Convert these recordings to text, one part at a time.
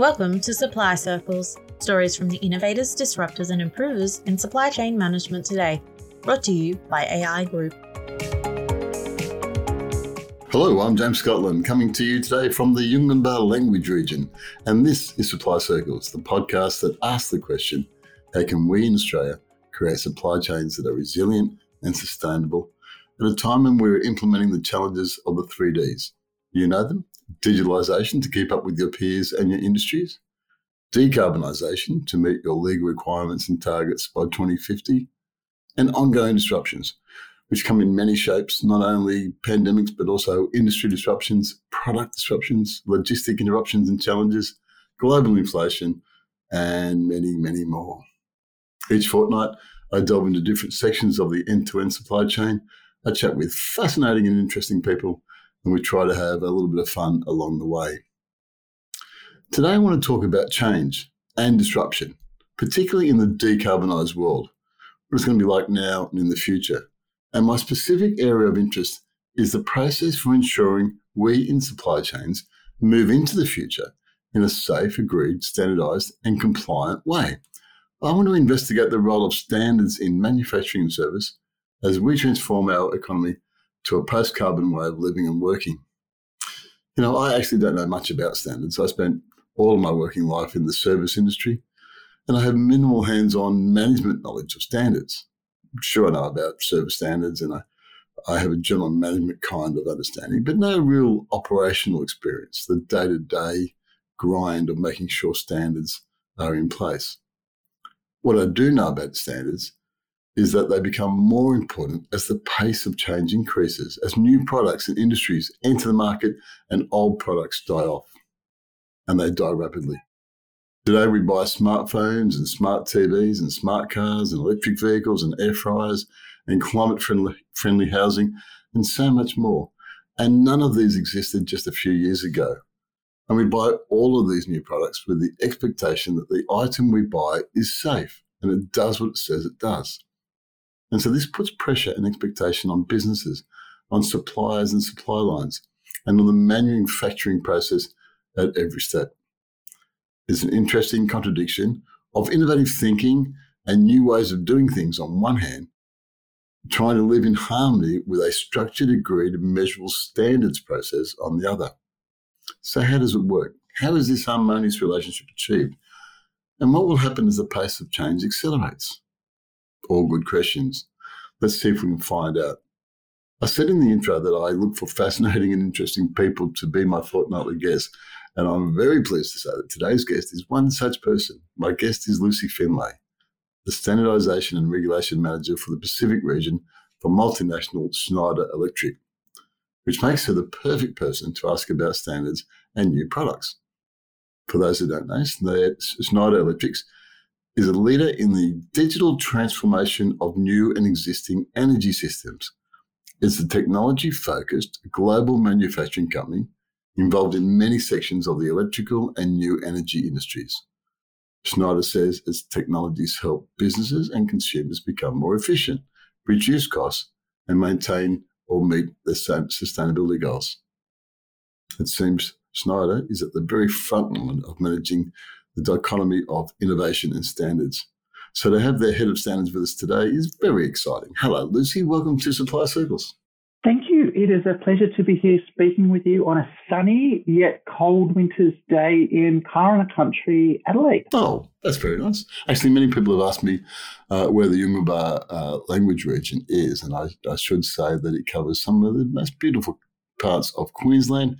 Welcome to Supply Circles, stories from the innovators, disruptors, and improvers in supply chain management today. Brought to you by AI Group. Hello, I'm James Scotland, coming to you today from the Yugambeh language region. And this is Supply Circles, the podcast that asks the question how can we in Australia create supply chains that are resilient and sustainable at a time when we're implementing the challenges of the three Ds? You know them digitalisation to keep up with your peers and your industries, decarbonisation to meet your legal requirements and targets by 2050, and ongoing disruptions, which come in many shapes, not only pandemics, but also industry disruptions, product disruptions, logistic interruptions and challenges, global inflation, and many, many more. Each fortnight, I delve into different sections of the end to end supply chain. I chat with fascinating and interesting people and we try to have a little bit of fun along the way. Today, I want to talk about change and disruption, particularly in the decarbonised world, what it's going to be like now and in the future. And my specific area of interest is the process for ensuring we in supply chains move into the future in a safe, agreed, standardised, and compliant way. I want to investigate the role of standards in manufacturing and service as we transform our economy to a post carbon way of living and working. You know, I actually don't know much about standards. I spent all of my working life in the service industry, and I have minimal hands on management knowledge of standards. Sure, I know about service standards and I, I have a general management kind of understanding, but no real operational experience, the day to day grind of making sure standards are in place. What I do know about standards is that they become more important as the pace of change increases, as new products and industries enter the market and old products die off. And they die rapidly. Today, we buy smartphones and smart TVs and smart cars and electric vehicles and air fryers and climate friendly, housing and so much more. And none of these existed just a few years ago. And we buy all of these new products with the expectation that the item we buy is safe and it does what it says it does. And so this puts pressure and expectation on businesses, on suppliers and supply lines, and on the manufacturing process at every step. There's an interesting contradiction of innovative thinking and new ways of doing things on one hand, trying to live in harmony with a structured, agreed, measurable standards process on the other. So, how does it work? How is this harmonious relationship achieved? And what will happen as the pace of change accelerates? All good questions. Let's see if we can find out. I said in the intro that I look for fascinating and interesting people to be my fortnightly guest, and I'm very pleased to say that today's guest is one such person. My guest is Lucy Finlay, the Standardization and Regulation Manager for the Pacific region for multinational Schneider Electric, which makes her the perfect person to ask about standards and new products. For those who don't know, Schneider Electric's is a leader in the digital transformation of new and existing energy systems. It's a technology focused global manufacturing company involved in many sections of the electrical and new energy industries. Schneider says its technologies help businesses and consumers become more efficient, reduce costs, and maintain or meet their sustainability goals. It seems Schneider is at the very front line of managing the dichotomy of innovation and standards. So to have their head of standards with us today is very exciting. Hello, Lucy. Welcome to Supply Circles. Thank you. It is a pleasure to be here speaking with you on a sunny yet cold winter's day in Kaurna country, Adelaide. Oh, that's very nice. Actually, many people have asked me uh, where the Yugambeh uh, language region is, and I, I should say that it covers some of the most beautiful parts of Queensland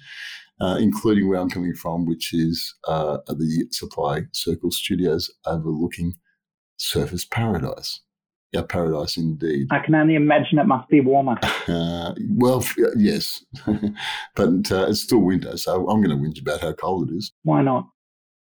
uh, including where I'm coming from, which is uh, the Supply Circle Studios overlooking Surfers Paradise. Yeah, paradise indeed. I can only imagine it must be warmer. Uh, well, yes, but uh, it's still winter, so I'm going to whinge about how cold it is. Why not?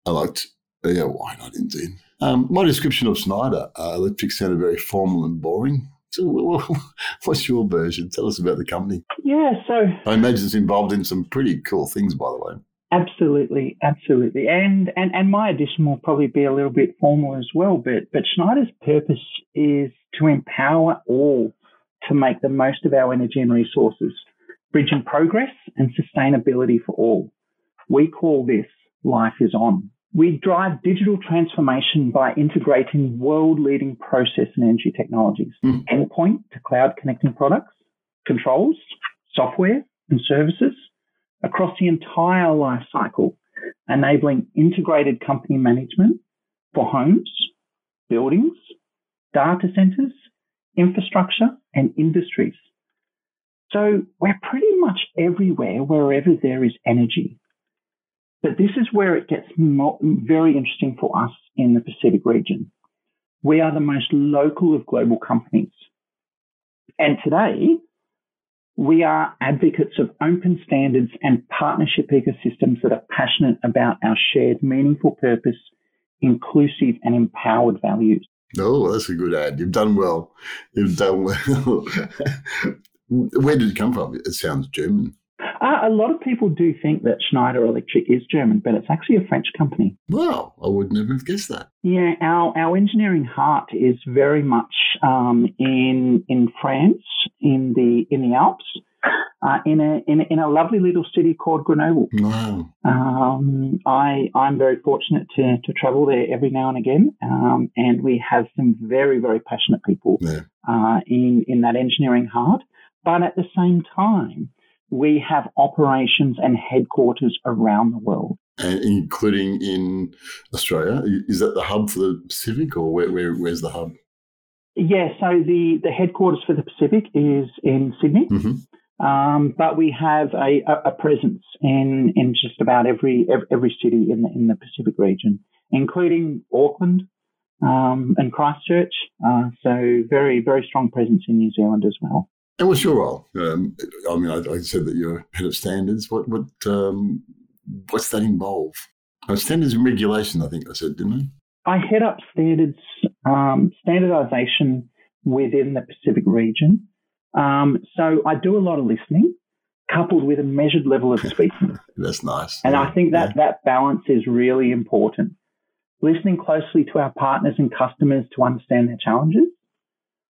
I liked, yeah, why not indeed. Um, my description of Schneider uh, Electric sounded very formal and boring. So, what's your version? Tell us about the company. Yeah, so I imagine it's involved in some pretty cool things, by the way. Absolutely, absolutely, and and and my addition will probably be a little bit formal as well. But but Schneider's purpose is to empower all to make the most of our energy and resources, bridging progress and sustainability for all. We call this life is on. We drive digital transformation by integrating world leading process and energy technologies, Mm. endpoint to cloud connecting products, controls, software, and services across the entire life cycle, enabling integrated company management for homes, buildings, data centers, infrastructure, and industries. So we're pretty much everywhere wherever there is energy. But this is where it gets mo- very interesting for us in the Pacific region. We are the most local of global companies. And today, we are advocates of open standards and partnership ecosystems that are passionate about our shared meaningful purpose, inclusive and empowered values. Oh, that's a good ad. You've done well. You've done well. Where did it come from? It sounds German. Uh, a lot of people do think that Schneider Electric is German, but it's actually a French company. Wow, I would never have guessed that. Yeah, our, our engineering heart is very much um, in in France, in the in the Alps, uh, in a in a, in a lovely little city called Grenoble. Wow. Um, I I'm very fortunate to to travel there every now and again, um, and we have some very very passionate people Yeah. uh, in in that engineering heart. But at the same time, we have operations and headquarters around the world. And including in Australia. Is that the hub for the Pacific or where, where where's the hub? Yeah, so the, the headquarters for the Pacific is in Sydney, hmm um, but we have a, a, presence in, in just about every every, every city in the, in the Pacific region, including Auckland um, and Christchurch. Uh, so very very strong presence in New Zealand as well. And what's your role? Um, I mean, I, I said that you're head of standards. What what um, what's that involve? Oh, standards and regulation, I think I said, didn't I? I head up standards um, standardization within the Pacific region. Um, so I do a lot of listening, coupled with a measured level of speaking. That's nice. And I think that that balance is really important. Listening closely to our partners and customers to understand their challenges.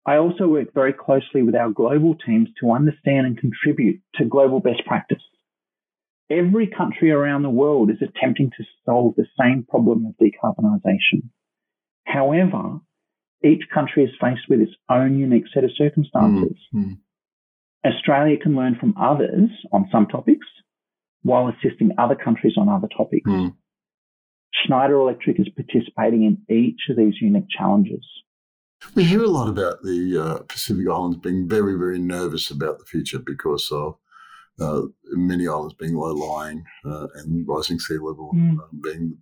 I also work very closely with our global teams to understand and contribute to global best practice. Every country around the world is attempting to solve the same problem of decarbonisation. However, each country is faced with its own unique set of circumstances. Mm, mm. Australia can learn from others on some topics while assisting other countries on other topics. Mm. Schneider Electric is participating in each of these unique challenges. We hear a lot about the uh, Pacific Islands being very, very nervous about the future because of uh, many islands being low lying uh, and rising sea level Mm. being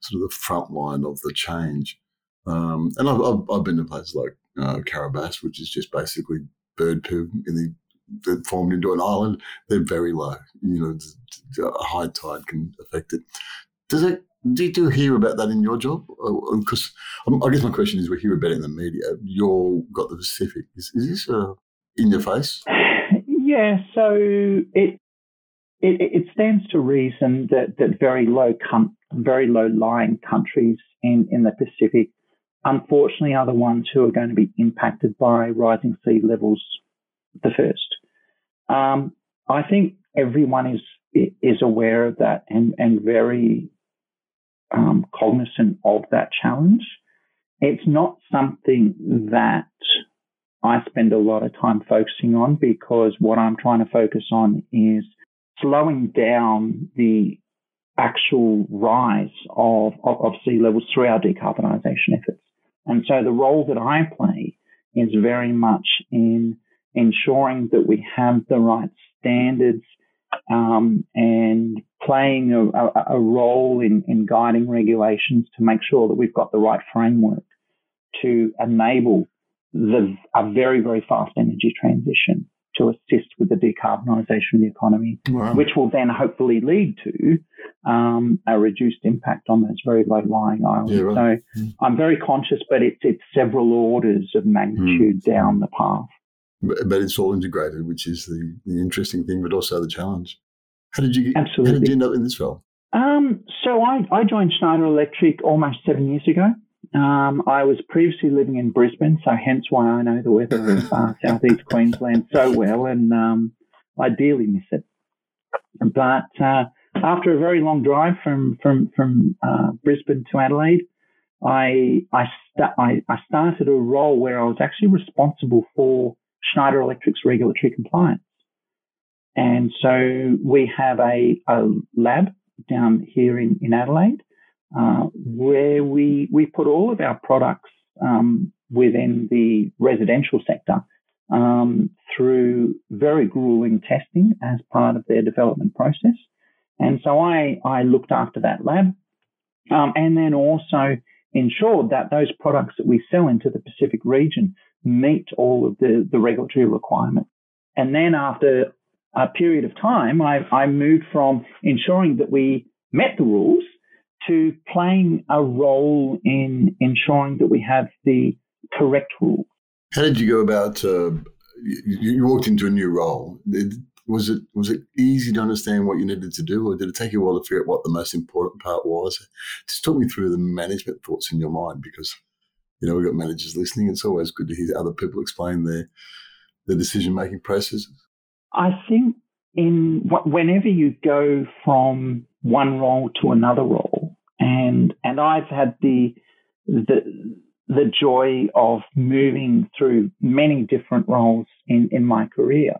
sort of the front line of the change. Um, and I've, I've, I've been to places like uh, Kiribati, which is just basically bird poo in the that formed into an island. They're very low. You know, a high tide can affect it. Does it? Do you, hear about that in your job? Because um, I guess my question is, we hear about it in the media. You've got the Pacific. Is, is this uh, in your face? Yeah, so it it, it stands to reason that, that very low com- very low lying countries in, in the Pacific unfortunately are the ones who are going to be impacted by rising sea levels the first. Um, I think everyone is is aware of that and, and very um, cognizant of that challenge. It's not something that I spend a lot of time focusing on because what I'm trying to focus on is slowing down the actual rise of, of, of sea levels through our decarbonisation efforts. And so the role that I play is very much in ensuring that we have the right standards um, and playing a, a, a role in, in guiding regulations to make sure that we've got the right framework to enable the, a very, very fast energy transition to assist with the decarbonisation of the economy, Wow. which will then hopefully lead to um, a reduced impact on those very low lying islands. Yeah, right. So Mm. I'm very conscious, but it's, it's several orders of magnitude down the path. But, it's all integrated, which is the, the interesting thing, but also the challenge. How did you get, how Absolutely. did you end up in this role? Um, so I, I joined Schneider Electric almost seven years ago. Um, I was previously living in Brisbane, so hence why I know the weather of uh, southeast Queensland so well, and um, I dearly miss it. But uh, after a very long drive from from from uh, Brisbane to Adelaide, I I, st- I I started a role where I was actually responsible for Schneider Electric's regulatory compliance. And so we have a, a lab down here in, in Adelaide uh, where we, we put all of our products um, within the residential sector um, through very grueling testing as part of their development process. And so I, I looked after that lab um, and then also ensured that those products that we sell into the Pacific region meet all of the, the regulatory requirements. And then after a period of time, I, I moved from ensuring that we met the rules to playing a role in ensuring that we have the correct rules. How did you go about? Uh, you, you, walked into a new role. Did, was it was it easy to understand what you needed to do, or did it take you a while to figure out what the most important part was? Just talk me through the management thoughts in your mind, because you know we've got managers listening. It's always good to hear other people explain their their decision making processes. I think in whenever you go from one role to another role, and and I've had the the the joy of moving through many different roles in, in my career.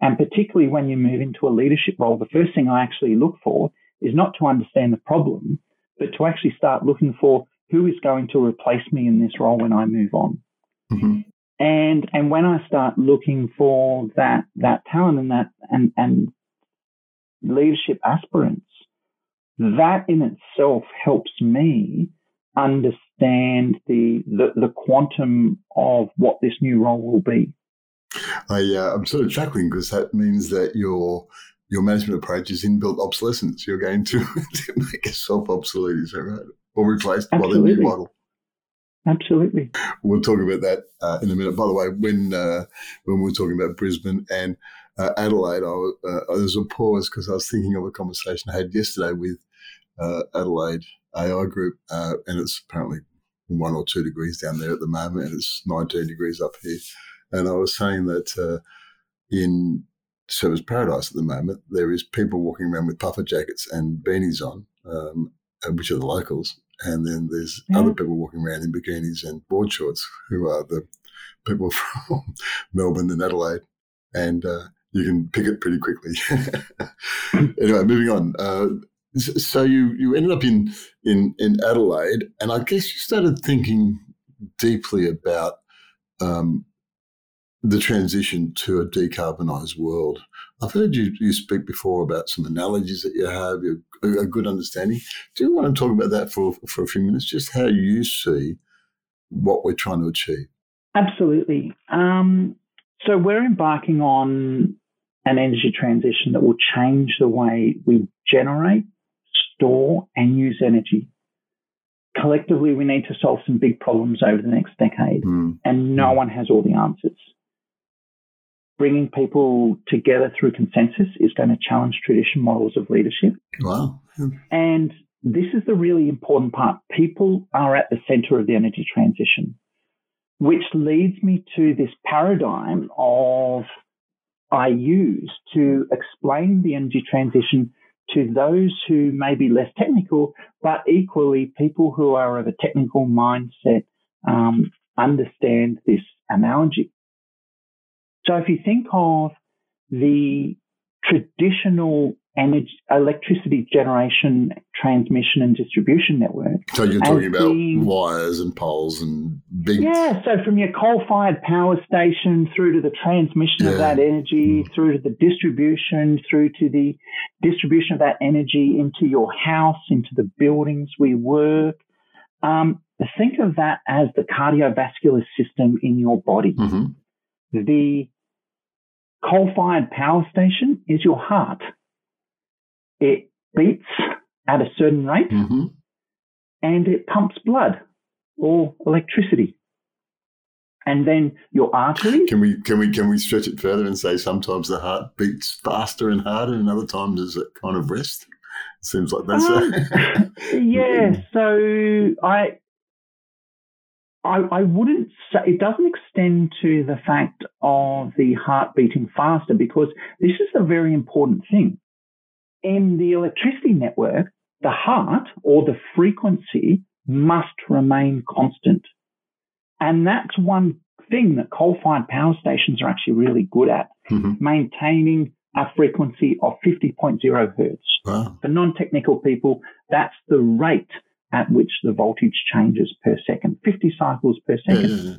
And particularly when you move into a leadership role, the first thing I actually look for is not to understand the problem, but to actually start looking for who is going to replace me in this role when I move on. Mm-hmm. And and when I start looking for that that talent and that and and leadership aspirants, that in itself helps me understand the the, the quantum of what this new role will be. I, uh, I'm sort of chuckling because that means that your your management approach is inbuilt obsolescence. You're going to, to make yourself obsolete, is that right? Or replaced Absolutely. by the new model. Absolutely. We'll talk about that uh, in a minute. By the way, when uh, when we were talking about Brisbane and uh, Adelaide, I uh, there was a pause because I was thinking of a conversation I had yesterday with uh, Adelaide AI Group, uh, and it's apparently one or two degrees down there at the moment, and it's 19 degrees up here. And I was saying that in Surfers Paradise at the moment, there is people walking around with puffer jackets and beanies on, um, which are the locals, and then there's yeah. other people walking around in bikinis and board shorts who are the people from Melbourne and Adelaide, and uh, you can pick it pretty quickly. anyway, moving on. Uh, so you you ended up in in in Adelaide, and I guess you started thinking deeply about um, the transition to a decarbonised world. I've heard you, you speak before about some analogies that you have, a, a good understanding. Do you want to talk about that for, for a few minutes, just how you see what we're trying to achieve? Absolutely. Um, so we're embarking on an energy transition that will change the way we generate, store, and use energy. Collectively, we need to solve some big problems over the next decade, mm. and no mm. one has all the answers bringing people together through consensus is going to challenge traditional models of leadership. Wow. And this is the really important part. People are at the center of the energy transition, which leads me to this paradigm of I use to explain the energy transition to those who may be less technical, but equally people who are of a technical mindset um, understand this analogy. So if you think of the traditional energy, electricity generation, transmission, and distribution network. So you're talking about being, wires and poles and big. Yeah. So from your coal-fired power station through to the transmission yeah. of that energy, mm. through to the distribution, through to the distribution of that energy into your house, into the buildings we work. Um, think of that as the cardiovascular system in your body. Mm-hmm. The coal fired power station is your heart. It beats at a certain rate mm-hmm. and it pumps blood or electricity. And then your artery. Can we can we can we stretch it further and say sometimes the heart beats faster and harder, and other times is it kind of rest? It seems like that's um, a yeah. So I I, I wouldn't say it doesn't extend to the fact of the heart beating faster because this is a very important thing. in the electricity network, the heart or the frequency must remain constant. And that's one thing that coal fired power stations are actually really good at mm-hmm. maintaining a frequency of 50.0 hertz. Wow. For non technical people, that's the rate at which the voltage changes per second, 50 cycles per second. Yeah.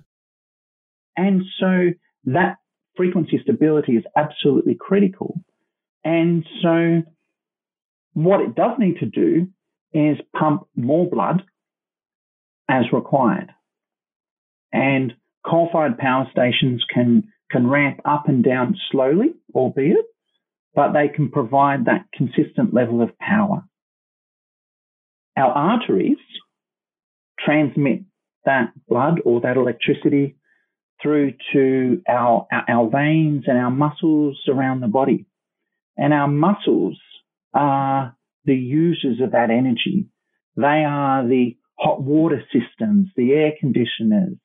And so that frequency stability is absolutely critical. And so what it does need to do is pump more blood as required. And coal-fired power stations can, can ramp up and down slowly, albeit, but they can provide that consistent level of power. Our arteries transmit that blood or that electricity through to our, our veins and our muscles around the body. And our muscles are the users of that energy. They are the hot water systems, the air conditioners,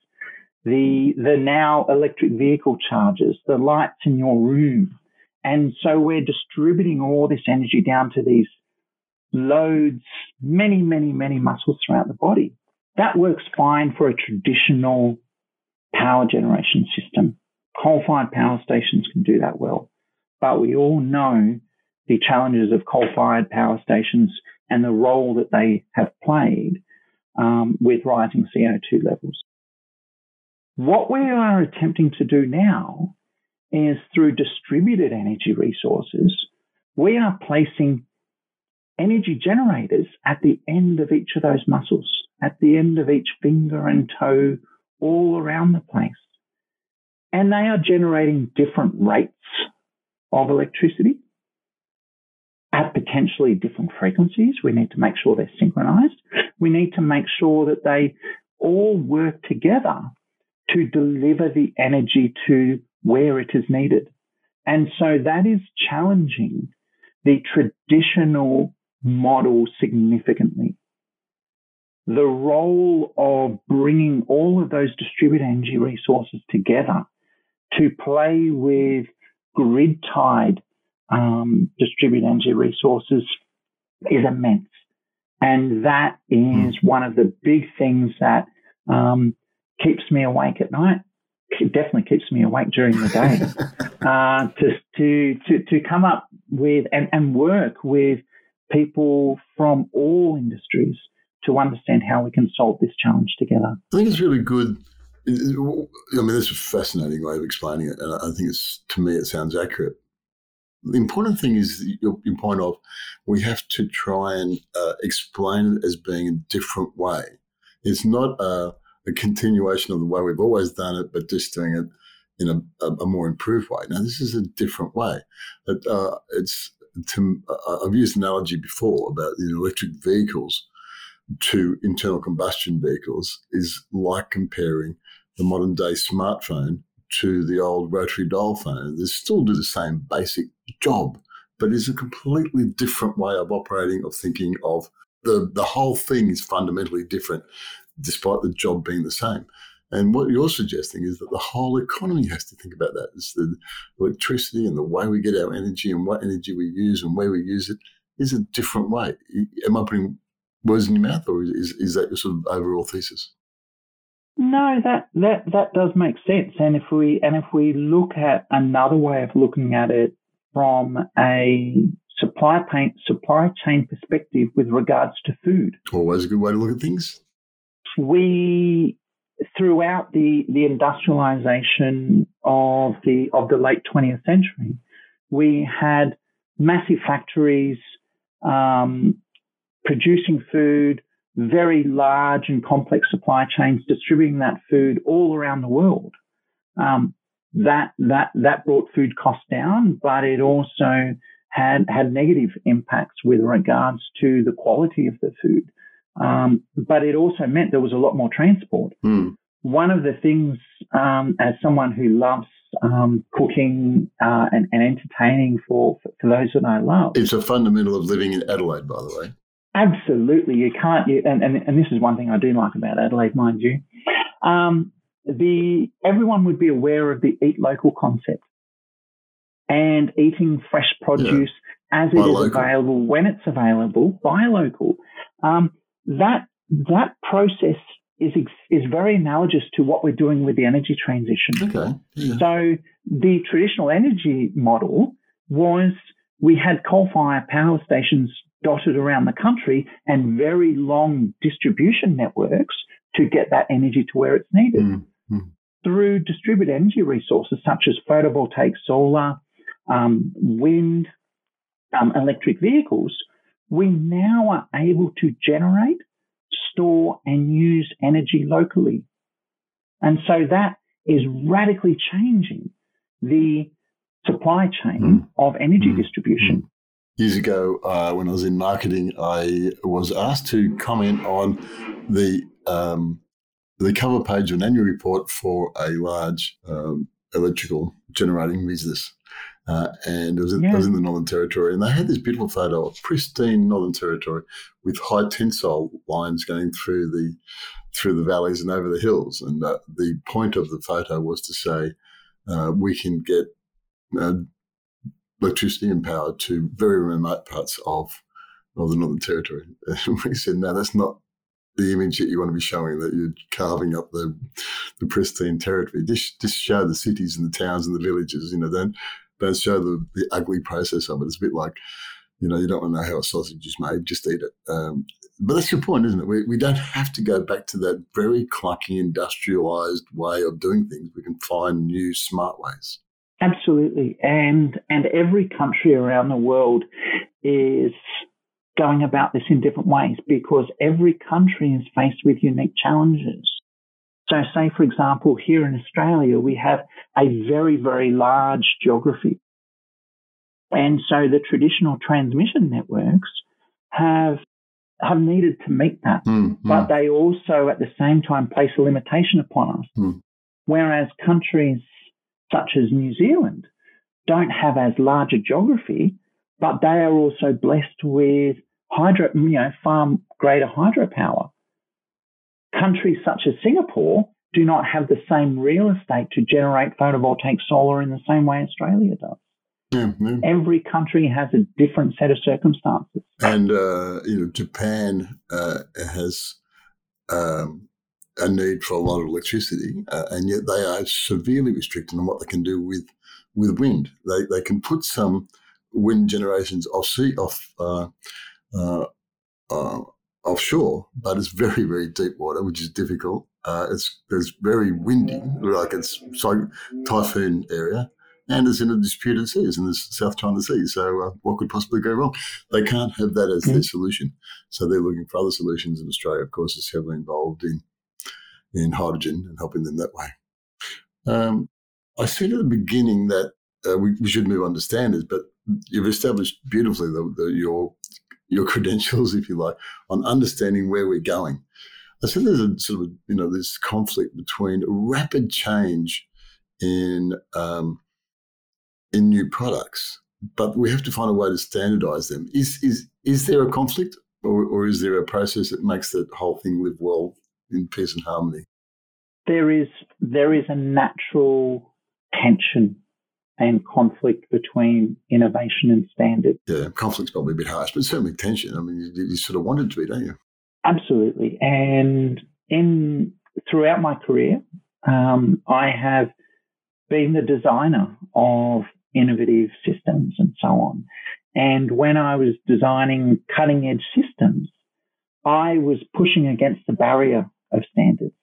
the, the now electric vehicle chargers, the lights in your room. And so we're distributing all this energy down to these loads, many, many, many muscles throughout the body. That works fine for a traditional power generation system. Coal fired power stations can do that well. But we all know the challenges of coal fired power stations and the role that they have played um, with rising CO2 levels. What we are attempting to do now is through distributed energy resources, we are placing energy generators at the end of each of those muscles, at the end of each finger and toe, all around the place. And they are generating different rates of electricity at potentially different frequencies. We need to make sure they're synchronized. We need to make sure that they all work together to deliver the energy to where it is needed. And so that is challenging the traditional model significantly. The role of bringing all of those distributed energy resources together to play with grid tied um, distributed energy resources is immense. And that is hmm. one of the big things that um, keeps me awake at night. It definitely keeps me awake during the day uh, to, to, to, to come up with and, and work with people from all industries to understand how we can solve this challenge together. I think it's really good. I mean, this is a fascinating way of explaining it, and I think it's to me it sounds accurate the important thing is your, point of we have to try and uh, explain it as being a different way. It's not a, a, continuation of the way we've always done it, but just doing it in a, a, a more improved way. Now, this is a different way. It, uh, it's to, uh, I've used an analogy before about you know, electric vehicles to internal combustion vehicles is like comparing the modern day smartphone to the old rotary dial phone. They still do the same basic job, but it's a completely different way of operating, of thinking, of the, the whole thing is fundamentally different, despite the job being the same. And what you're suggesting is that the whole economy has to think about that. It's the electricity and the way we get our energy and what energy we use and where we use it is a different way. Am I putting words in your mouth, or is, is that your sort of overall thesis? No, that, that that does make sense. And if we and if we look at another way of looking at it from a supply chain supply chain perspective with regards to food, always a good way to look at things. We throughout the the industrialization of the of the late 20th century, we had massive factories um, producing food very large and complex supply chains distributing that food all around the world. Um, that that that brought food costs down, but it also had had negative impacts with regards to the quality of the food. Um, but it also meant there was a lot more transport. Mm. One of the things, um, as someone who loves um, cooking uh, and, and, entertaining for, for those that I love, it's a fundamental of living in Adelaide, by the way. Absolutely, you can't. You, and, and and this is one thing I do like about Adelaide, mind you. Um, the everyone would be aware of the eat local concept and eating fresh produce, as it Buy is local. available when it's available, buy local. Um, that that process is is very analogous to what we're doing with the energy transition. Okay. Yeah. So the traditional energy model was we had coal-fired power stations dotted around the country and very long distribution networks to get that energy to where it's needed. Mm. Through distributed energy resources such as photovoltaic, solar, um, wind, um, electric vehicles, we now are able to generate, store, and use energy locally. And so that is radically changing the supply chain of energy Mm. distribution. Years ago, uh, when I was in marketing, I was asked to comment on the um, the cover page of an annual report for a large um, electrical generating business. Uh, and it was, in, it was in the Northern Territory, and they had this beautiful photo of pristine Northern Territory with high tensile lines going through the through the valleys and over the hills. And uh, the point of the photo was to say uh, we can get uh, electricity and power to very remote parts of, of the Northern Territory. we said, no, that's not the image that you want to be showing, that you're carving up the, the pristine territory. Just, just show the cities and the towns and the villages, you know, don't, don't show the, the ugly process of it. It's a bit like, you know, you don't want to know how a sausage is made, just eat it. Um, but that's your point, isn't it? We, we don't have to go back to that very clunky, industrialized way of doing things. We can find new, smart ways. Absolutely. And and every country around the world is going about this in different ways because every country is faced with unique challenges. So say for example here in Australia we have a very very large geography. And so the traditional transmission networks have have needed to meet that. Mm, But they also at the same time place a limitation upon us. Mm. Whereas countries such as New Zealand don't have as large a geography, but they are also blessed with hydro, you know, far greater hydropower. Countries such as Singapore do not have the same real estate to generate photovoltaic solar in the same way Australia does. yeah, yeah. Every country has a different set of circumstances. And uh, you know, Japan uh, has um, a need for a lot of electricity, uh, and yet they are severely restricted on what they can do with with wind. They they can put some wind generations off sea off uh, uh, uh, offshore, but it's very very deep water, which is difficult. Uh, it's it's very windy, like it's so typhoon area. And it's in a disputed sea, it's in the South China Sea. So, uh, what could possibly go wrong? They can't have that as their solution. So, they're looking for other solutions. And Australia, of course, is heavily involved in in hydrogen and helping them that way. Um, I said at the beginning that uh, we, we should move on to standards, but you've established beautifully the, the, your your credentials, if you like, on understanding where we're going. I said there's a sort of you know this conflict between rapid change in um, in new products, but we have to find a way to standardize them. Is is is there a conflict, or, or is there a process that makes that whole thing live well in peace and harmony? There is there is a natural tension and conflict between innovation and standard. Yeah, conflict's probably a bit harsh, but certainly tension. I mean, you, you sort of want it to be, don't you? Absolutely. And in throughout my career, um, I have been the designer of innovative systems and so on. And when I was designing cutting edge systems, I was pushing against the barrier of standards.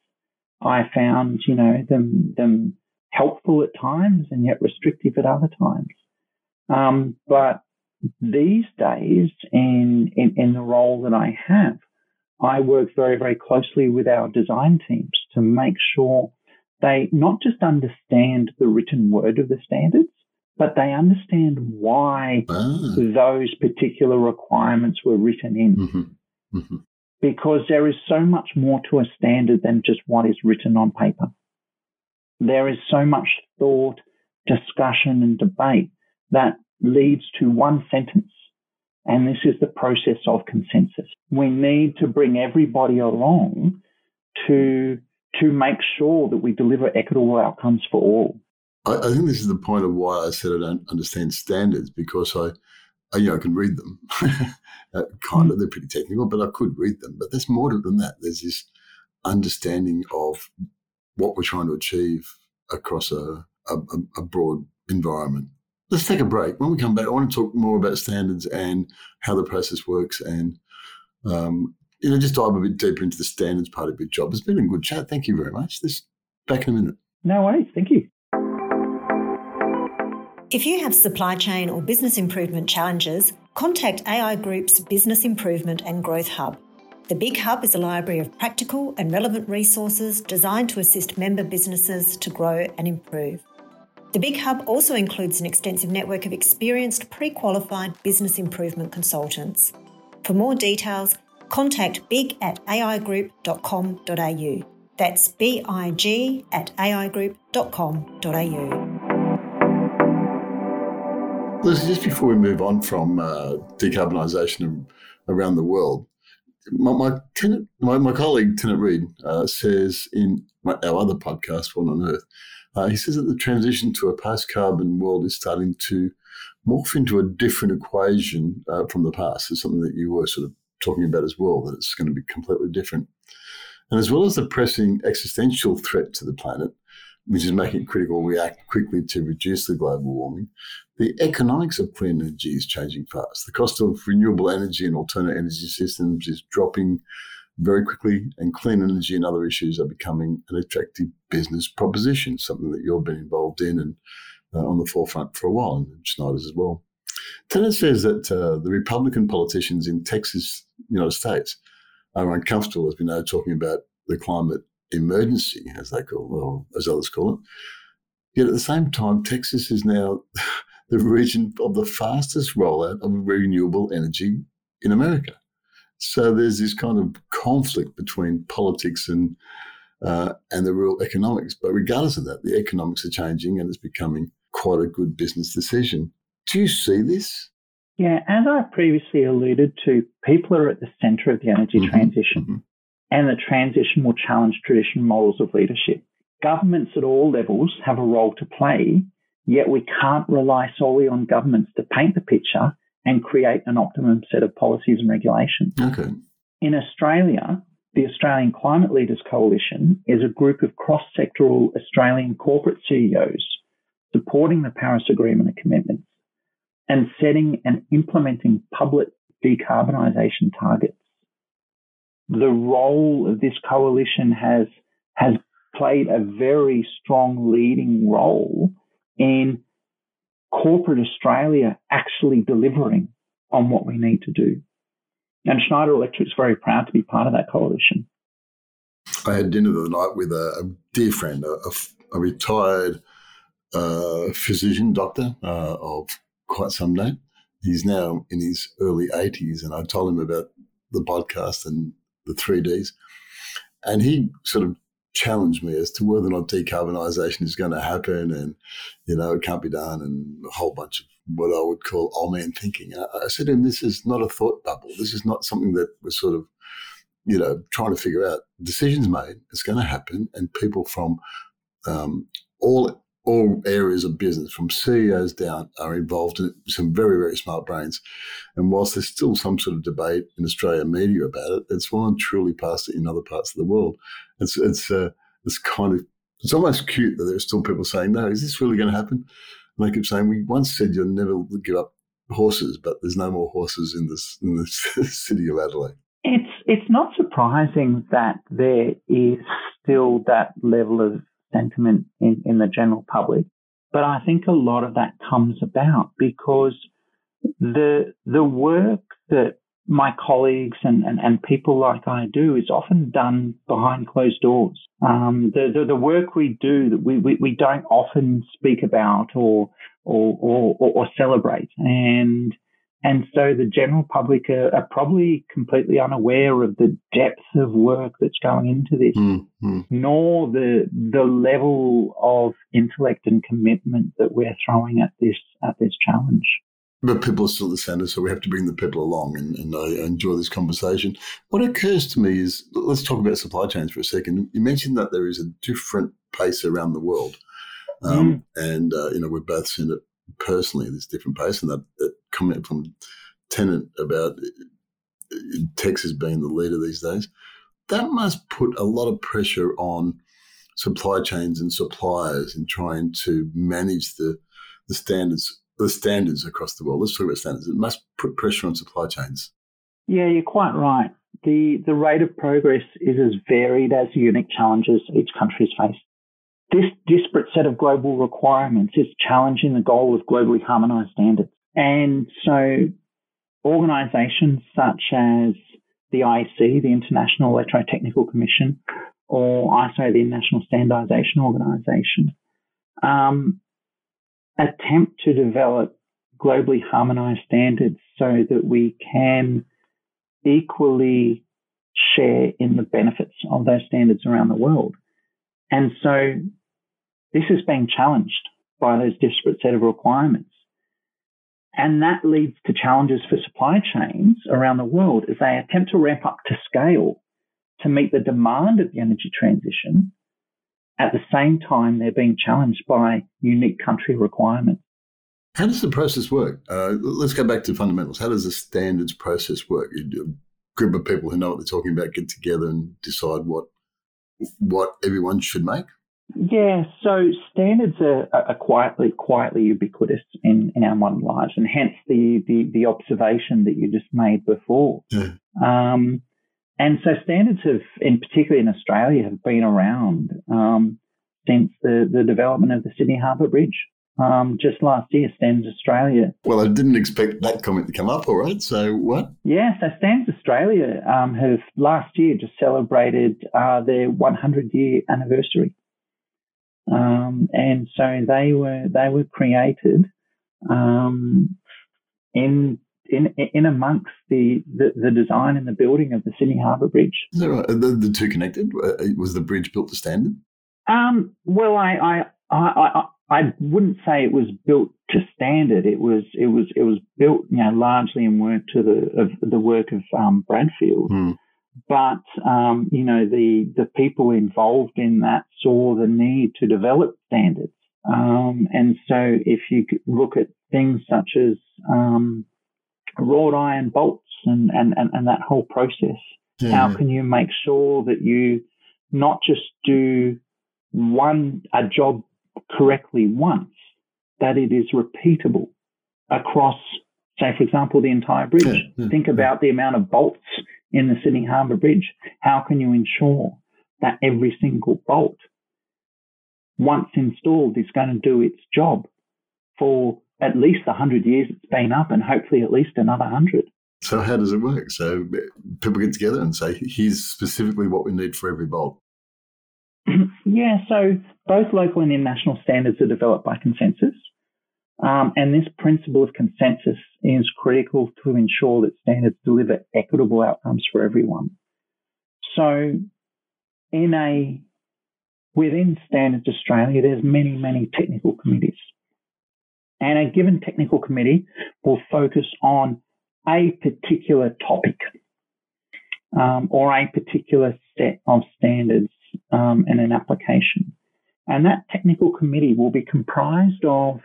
I found, you know, them them helpful at times and yet restrictive at other times. Um, but these days, in, in in the role that I have, I work very, very closely with our design teams to make sure they not just understand the written word of the standards, but they understand why Ah. those particular requirements were written in. hmm hmm Because there is so much more to a standard than just what is written on paper. There is so much thought, discussion, and debate that leads to one sentence. And this is the process of consensus. We need to bring everybody along to, to make sure that we deliver equitable outcomes for all. I, I think this is the point of why I said I don't understand standards because I you know, I can read them. uh, kind of, they're pretty technical, but I could read them. But there's more to it than that. There's this understanding of what we're trying to achieve across a, a, a broad environment. Let's take a break. When we come back, I want to talk more about standards and how the process works and um, you know, just dive a bit deeper into the standards part of your job. It's been a good chat. Thank you very much. This back in a minute. No worries. Thank you. If you have supply chain or business improvement challenges, contact AI Group's Business Improvement and Growth Hub. The Big Hub is a library of practical and relevant resources designed to assist member businesses to grow and improve. The Big Hub also includes an extensive network of experienced pre qualified business improvement consultants. For more details, contact big at aigroup.com.au. That's big at aigroup.com.au. Listen, just before we move on from uh, decarbonisation around the world, my, my, Tennant, my, my colleague Tennant Reed uh, says in my, our other podcast, One on Earth, uh, he says that the transition to a post-carbon world is starting to morph into a different equation uh, from the past. It's something that you were sort of talking about as well, that it's going to be completely different. And as well as the pressing existential threat to the planet, which is making it critical we act quickly to reduce the global warming, the economics of clean energy is changing fast. The cost of renewable energy and alternate energy systems is dropping very quickly, and clean energy and other issues are becoming an attractive business proposition, something that you've been involved in and uh, on the forefront for a while, and Schneider's as well. Tennant says that uh, the Republican politicians in Texas, United States, are uncomfortable, as we know, talking about the climate emergency, as they call it, or as others call it. Yet at the same time, Texas is now the region of the fastest rollout of renewable energy in America. So there's this kind of conflict between politics and uh, and the real economics. But regardless of that, the economics are changing and it's becoming quite a good business decision. Do you see this? Yeah, as I previously alluded to, people are at the center of the energy mm-hmm. transition. Mm-hmm. And the transition will challenge traditional models of leadership. Governments at all levels have a role to play, yet we can't rely solely on governments to paint the picture and create an optimum set of policies and regulations. Okay. In Australia, the Australian Climate Leaders Coalition is a group of cross sectoral Australian corporate CEOs supporting the Paris Agreement and commitments and setting and implementing public decarbonisation targets. The role of this coalition has, has played a very strong leading role in corporate Australia actually delivering on what we need to do. And Schneider Electric is very proud to be part of that coalition. I had dinner the night with a, a dear friend, a, a, retired uh, physician doctor uh, of quite some name. He's now in his early 80s, and I told him about the podcast and the 3Ds. And he sort of challenged me as to whether or not decarbonisation is going to happen and, you know, it can't be done and a whole bunch of what I would call old man thinking. I, I said to him, this is not a thought bubble. This is not something that we're sort of, you know, trying to figure out. Decisions made, it's going to happen, and people from um, all all areas of business, from CEOs down, are involved in. Some very, very smart brains. And whilst there's still some sort of debate in Australia media about it, it's well truly past it in other parts of the world. It's it's uh, it's kind of it's almost cute that there's still people saying, "No, is this really going to happen?" And they keep saying, "We once said you'll never give up horses, but there's no more horses in this in the city of Adelaide." It's it's not surprising that there is still that level of sentiment in, in the general public. But I think a lot of that comes about because the the work that my colleagues and, and, and people like I do is often done behind closed doors. Um, the, the, the work we do that we, we, we don't often speak about or or, or, or celebrate. And and so the general public are, are, probably completely unaware of the depth of work that's going into this, mm-hmm. nor the the level of intellect and commitment that we're throwing at this at this challenge. But people are still the centre, so we have to bring the people along, and, and I enjoy this conversation. What occurs to me is let's talk about supply chains for a second. You mentioned that there is a different pace around the world, um, mm. and uh, you know we've both seen it personally this different pace. And that, that comment from Tennant about Texas being the leader these days, that must put a lot of pressure on supply chains and suppliers in trying to manage the the standards the standards across the world. Let's talk about standards. It must put pressure on supply chains. Yeah, you're quite right. The the rate of progress is as varied as the unique challenges each country has faced. This disparate set of global requirements is challenging the goal of globally harmonized standards. And so organizations such as the IEC, the International Electrotechnical Commission, or ISO, the International Standardization Organization, um, attempt to develop globally harmonized standards so that we can equally share in the benefits of those standards around the world. And so this is being challenged by those disparate set of requirements. And that leads to challenges for supply chains around the world as they attempt to ramp up to scale to meet the demand of the energy transition. At the same time, they're being challenged by unique country requirements. How does the process work? Uh, let's go back to fundamentals. How does the standards process work? A group of people who know what they're talking about get together and decide what what everyone should make. Yeah, so standards are, are quietly quietly ubiquitous in, in our modern lives, and hence the, the, the observation that you just made before. Yeah. Um, and so standards have, in particular in Australia, have been around um, since the, the development of the Sydney Harbour Bridge. Um, just last year, Standards Australia. Well, I didn't expect that comment to come up. All right, so what? Yeah, so Standards Australia um, have last year just celebrated uh, their 100 year anniversary, um, and so they were they were created um, in in in amongst the, the, the design and the building of the Sydney Harbour Bridge. Is that right? The, the two connected? Uh, was the bridge built to standard? Um, well, I, I, I, I, wouldn't say it was built to standard. It was it was it was built, you know, largely in work to the of the work of um, Bradfield. Hmm. But um, you know, the the people involved in that saw the need to develop standards. Um, and so, if you look at things such as um, wrought iron bolts and, and, and, and that whole process. Yeah. How can you make sure that you not just do one a job correctly once, that it is repeatable across, say, for example, the entire bridge. Yeah, yeah, Think about the amount of bolts in the Sydney Harbour Bridge. How can you ensure that every single bolt, once installed, is going to do its job for at least 100 years it's been up and hopefully at least another 100. So, how does it work? So, people get together and say, here's specifically what we need for every bolt. Yeah, so both local and international standards are developed by consensus. Um, and this principle of consensus is critical to ensure that standards deliver equitable outcomes for everyone. So, in a within Standards Australia, there's many, many technical committees. And a given technical committee will focus on a particular topic um, or a particular set of standards um, and an application. And that technical committee will be comprised of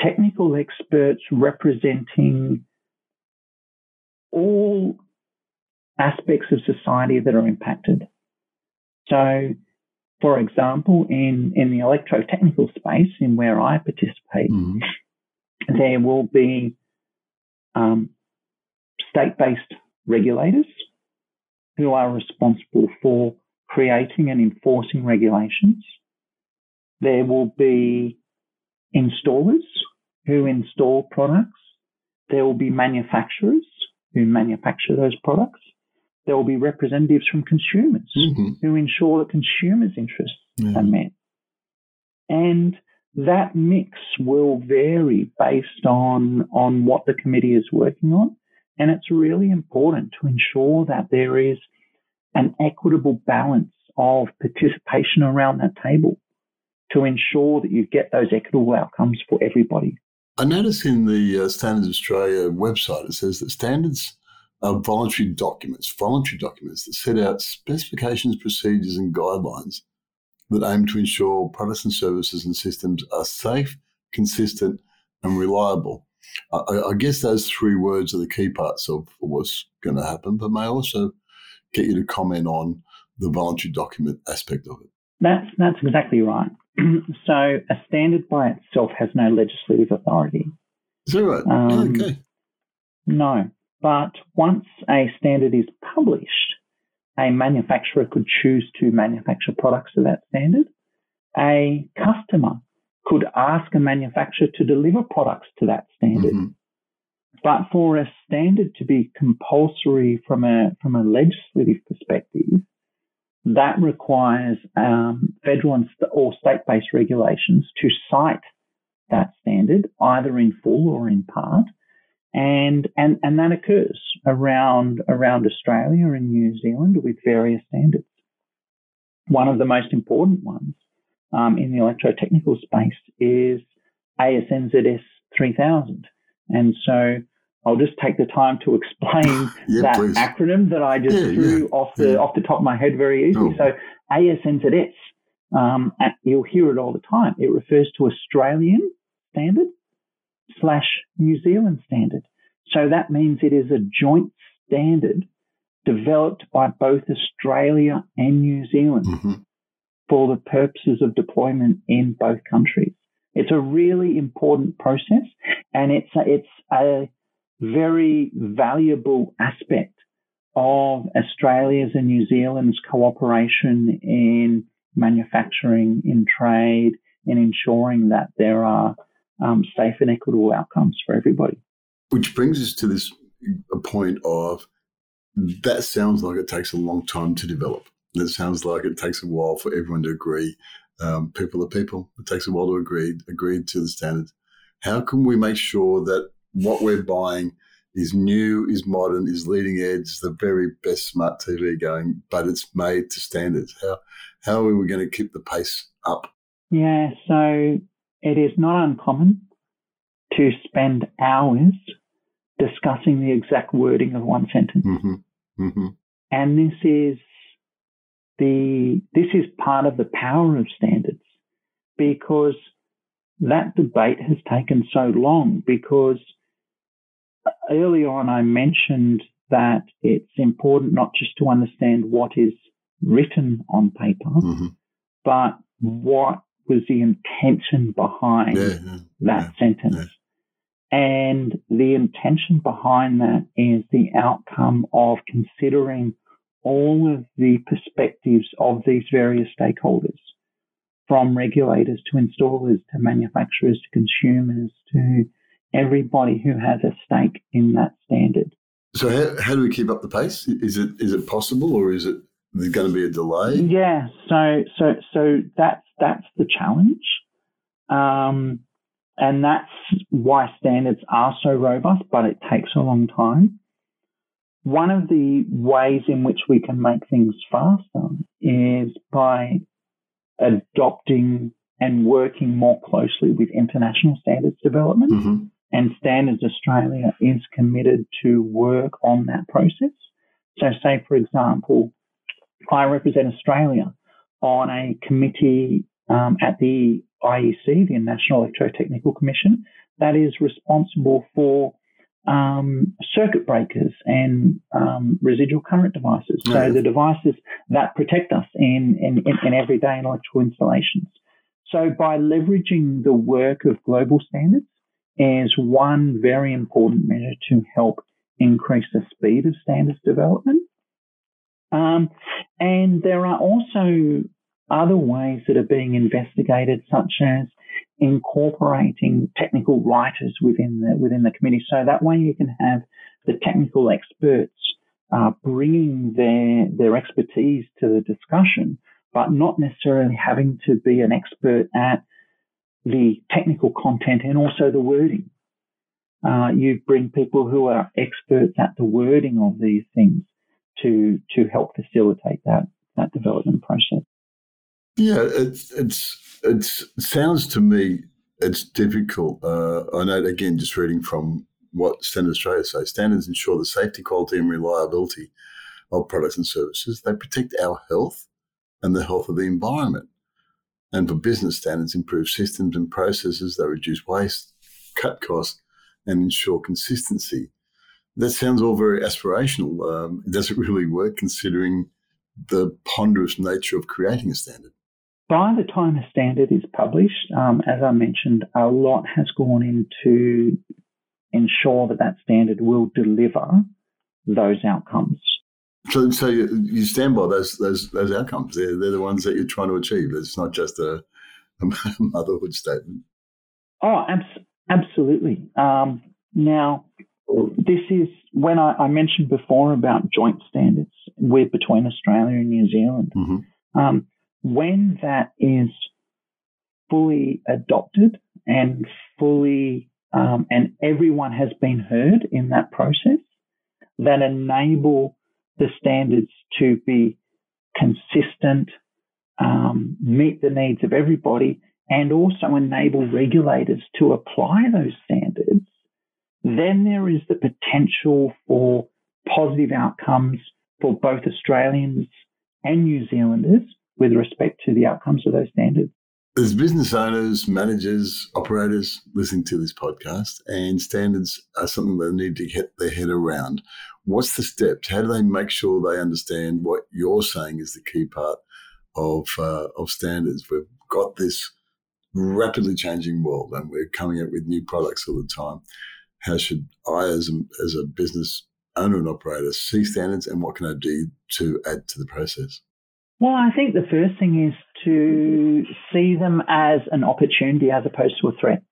technical experts representing all aspects of society that are impacted. So for example, in, in the electrotechnical space, in where I participate, mm-hmm. there will be um, state based regulators who are responsible for creating and enforcing regulations. There will be installers who install products. There will be manufacturers who manufacture those products there will be representatives from consumers mm-hmm. who ensure that consumers' interests yeah. are met. And that mix will vary based on, on what the committee is working on. And it's really important to ensure that there is an equitable balance of participation around that table to ensure that you get those equitable outcomes for everybody. I notice in the uh, Standards Australia website, it says that standards are voluntary documents, voluntary documents that set out specifications, procedures, and guidelines that aim to ensure products and services and systems are safe, consistent, and reliable. I, I, guess those three words are the key parts of what's going to happen, but may also get you to comment on the voluntary document aspect of it. That's, that's exactly right. so a standard by itself has no legislative authority. Is that right? Um, okay. No. But once a standard is published, a manufacturer could choose to manufacture products to that standard. A customer could ask a manufacturer to deliver products to that standard. Mm-hmm. But for a standard to be compulsory from a from a legislative perspective, that requires um, federal and st- or state-based regulations to cite that standard either in full or in part, and and and that occurs around around Australia and New Zealand with various standards. One of the most important ones um, in the electrotechnical space is ASNZS 3000. And so I'll just take the time to explain yeah, that please. acronym that I just yeah, threw yeah, off the off the top of my head very easily. Oh. So ASNZS, um, you'll hear it all the time. It refers to Australian standard slash New Zealand standard. So that means it is a joint standard developed by both Australia and New Zealand. Mm-hmm for the purposes of deployment in both countries. It's a really important process and it's a, it's a very valuable aspect of Australia's and New Zealand's cooperation in manufacturing, in trade, in ensuring that there are um, safe and equitable outcomes for everybody. Which brings us to this point of that sounds like it takes a long time to develop. It sounds like it takes a while for everyone to agree. Um, people are people. It takes a while to agree agree to the standards. How can we make sure that what we're buying is new, is modern, is leading edge, the very best smart TV going, but it's made to standards? How how are we going to keep the pace up? Yeah, so it is not uncommon to spend hours discussing the exact wording of one sentence. Mm-hmm. Mm-hmm. And this is the this is part of the power of standards because that debate has taken so long because early on I mentioned that it's important not just to understand what is written on paper, mm-hmm. but what was the intention behind yeah, yeah, that yeah, sentence. And the intention behind that is the outcome of considering all of the perspectives of these various stakeholders, from regulators to installers to manufacturers to consumers to everybody who has a stake in that standard. So how, how do we keep up the pace? Is it is it possible or is it there's going to be a delay? Yeah, so so so that's that's the challenge. Um, and that's why standards are so robust, but it takes a long time. One of the ways in which we can make things faster is by adopting and working more closely with international standards development. Mm-hmm. And Standards Australia is committed to work on that process. So, say, for example, I represent Australia on a committee um, at the IEC, the National Electrotechnical Commission, that is responsible for um, circuit breakers and um, residual current devices. So the devices that protect us in, in, in, everyday electrical installations. So by leveraging the work of global standards is one very important measure to help increase the speed of standards development. Um, and there are also other ways that are being investigated, such as incorporating technical writers within the within the committee. So that way you can have the technical experts uh, bringing their their expertise to the discussion, but not necessarily having to be an expert at the technical content and also the wording. Uh, you bring people who are experts at the wording of these things to to help facilitate that that development process. Yeah, it's it's it sounds to me it's difficult. Uh, I know again, just reading from what Standard Australia says, standards ensure the safety, quality, and reliability of products and services. They protect our health and the health of the environment. And for business standards, improve systems and processes. They reduce waste, cut costs, and ensure consistency. That sounds all very aspirational. Um, does it really work considering the ponderous nature of creating a standard? By the time a standard is published, um, as I mentioned, a lot has gone into ensure that that standard will deliver those outcomes. So, so you, you stand by those those those outcomes. They're, they're the ones that you're trying to achieve. It's not just a, a motherhood statement. Oh, abs- absolutely. Um, now, this is when I, I, mentioned before about joint standards with between Australia and New Zealand. Mm-hmm. Um, when that is fully adopted and fully um, and everyone has been heard in that process, that enable the standards to be consistent, um, meet the needs of everybody, and also enable regulators to apply those standards, then there is the potential for positive outcomes for both Australians and New Zealanders with respect to the outcomes of those standards. There's business owners, managers, operators listening to this podcast, and standards are something they need to get their head around. What's the steps? How do they make sure they understand what you're saying is the key part of uh, of standards? We've got this rapidly changing world, and we're coming up with new products all the time. How should I, as a, as a business owner and operator, see standards, and what can I do to add to the process? Well, I think the first thing is to see them as an opportunity as opposed to a threat.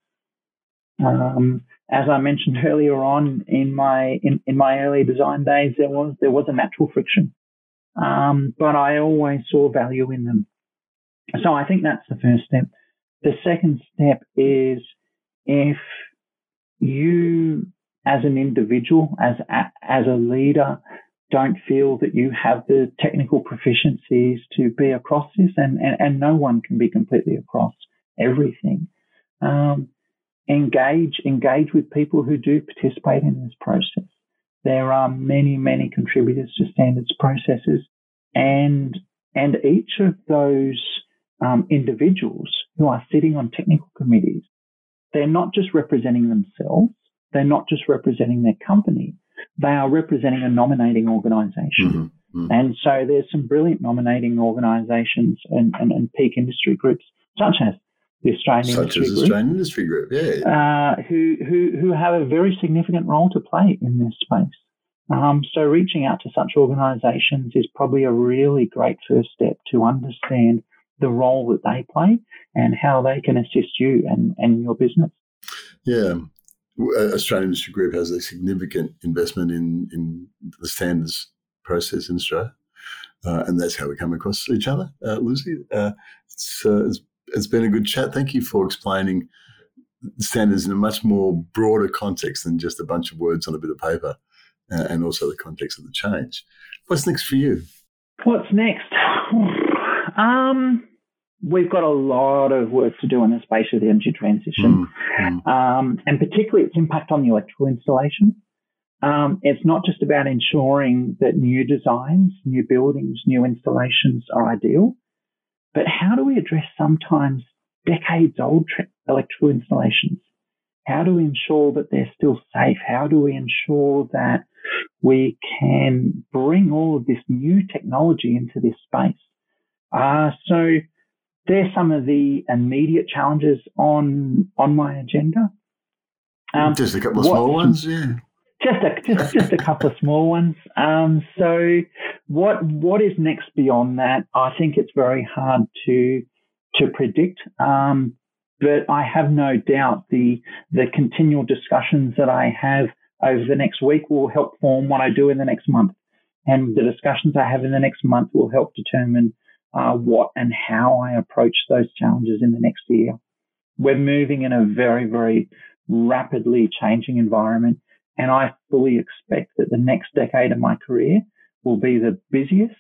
Um, as I mentioned earlier on in my in, in my early design days, there was there was a natural friction, um, but I always saw value in them. So I think that's the first step. The second step is if you, as an individual, as as a leader, don't feel that you have the technical proficiencies to be across this, and, and, and no one can be completely across everything. Um, engage, engage with people who do participate in this process. There are many, many contributors to standards processes, and and each of those um, individuals who are sitting on technical committees, they're not just representing themselves, they're not just representing their company, they are representing a nominating organisation. Mm-hmm. Mm-hmm. And so there's some brilliant nominating organisations and, and, and, peak industry groups, such as the Australian such Industry as Group, Australian Industry Group, yeah, uh, who, who who have a very significant role to play in this space. Um, so reaching out to such organisations is probably a really great first step to understand the role that they play and how they can assist you and, and your business. Yeah, Australian Industry Group has a significant investment in, in the standards process in Australia. Uh, and that's how we come across each other. Uh, Lucy, uh, it's, uh, it's, it's been a good chat. Thank you for explaining standards in a much more broader context than just a bunch of words on a bit of paper uh, and also the context of the change. What's next for you? What's next? Um, we've got a lot of work to do in the space of the energy transition, mm-hmm. um, and particularly its impact on the electrical installation. Um, it's not just about ensuring that new designs, new buildings, new installations are ideal, but how do we address sometimes decades old tra- electrical installations? How do we ensure that they're still safe? How do we ensure that we can bring all of this new technology into this space? Uh, so they're some of the immediate challenges on on my agenda. Um, just a couple of what, small ones, yeah. Just a just, just a couple of small ones. Um, so what what is next beyond that? I think it's very hard to to predict. Um, but I have no doubt the the continual discussions that I have over the next week will help form what I do in the next month, and the discussions I have in the next month will help determine uh, what and how I approach those challenges in the next year. We're moving in a very, very rapidly changing environment, and I fully expect that the next decade of my career will be the busiest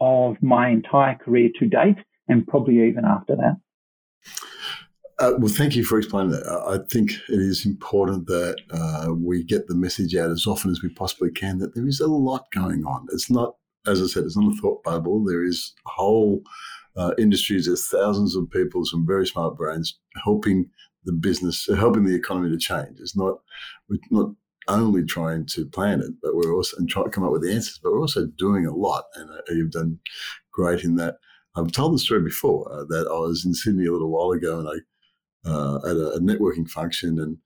of my entire career to date, and probably even after that. Uh, well, thank you for explaining that. I think it is important that uh, we get the message out as often as we possibly can that there is a lot going on. It's not as I said, it's not a thought bubble. There is whole uh, industries, there's thousands of people, some very smart brains helping the business, helping the economy to change. It's not we're not only trying to plan it, but we're also and try to come up with the answers, but we're also doing a lot, and uh, you've done great in that. I've told the story before uh, that I was in Sydney a little while ago, and I uh, at a, a, networking function and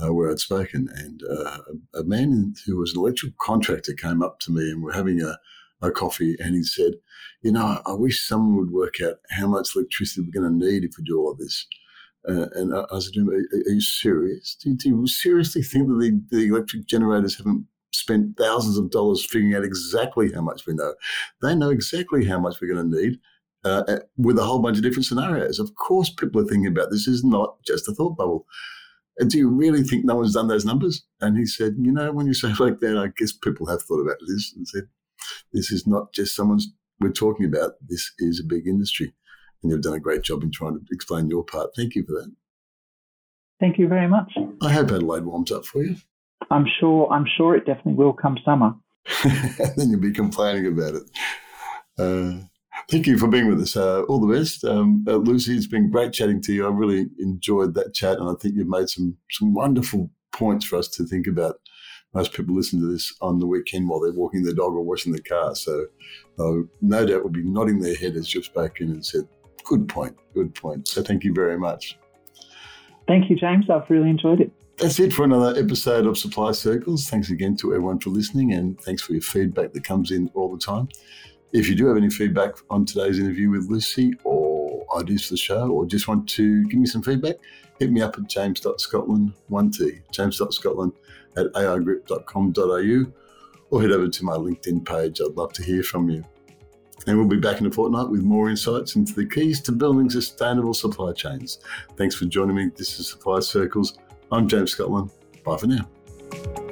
uh, where I'd spoken, and uh, a man who was an electrical contractor came up to me, and we're having a, a coffee, and he said, "You know, I wish someone would work out how much electricity we're going to need if we do all this." Uh, and I, said to him, are, you serious? Do you, do you, seriously think that the, the electric generators haven't spent thousands of dollars figuring out exactly how much we know? They know exactly how much we're going to need. Uh, with a whole bunch of different scenarios. Of course, people are thinking about this. this. Is not just a thought bubble. And do you really think no one's done those numbers? And he said, you know, when you say like that, I guess people have thought about this and said, this is not just someone's we're talking about. This is a big industry and you've done a great job in trying to explain your part. Thank you for that. Thank you very much. I hope Adelaide warms up for you. I'm sure. I'm sure it definitely will come summer. then you'll be complaining about it. Uh, thank you for being with us. Uh, all the best, um, uh, Lucy. It's been great chatting to you. I really enjoyed that chat, and I think you've made some some wonderful points for us to think about. Most people listen to this on the weekend while they're walking their dog or washing the car, so uh, no doubt will be nodding their head as you've spoken and said, Good point. Good point. So thank you very much. Thank you, James. I've really enjoyed it. That's it for another episode of Supply Circles. Thanks again to everyone for listening and thanks for your feedback that comes in all the time. If you do have any feedback on today's interview with Lucy ideas for the show or just want to give me some feedback, hit me up at james.scotland1t, james.scotland at aigroup.com.au or head over to my LinkedIn page. I'd love to hear from you. And we'll be back in a fortnight with more insights into the keys to building sustainable supply chains. Thanks for joining me. This is Supply Circles. I'm James Scotland. Bye for now.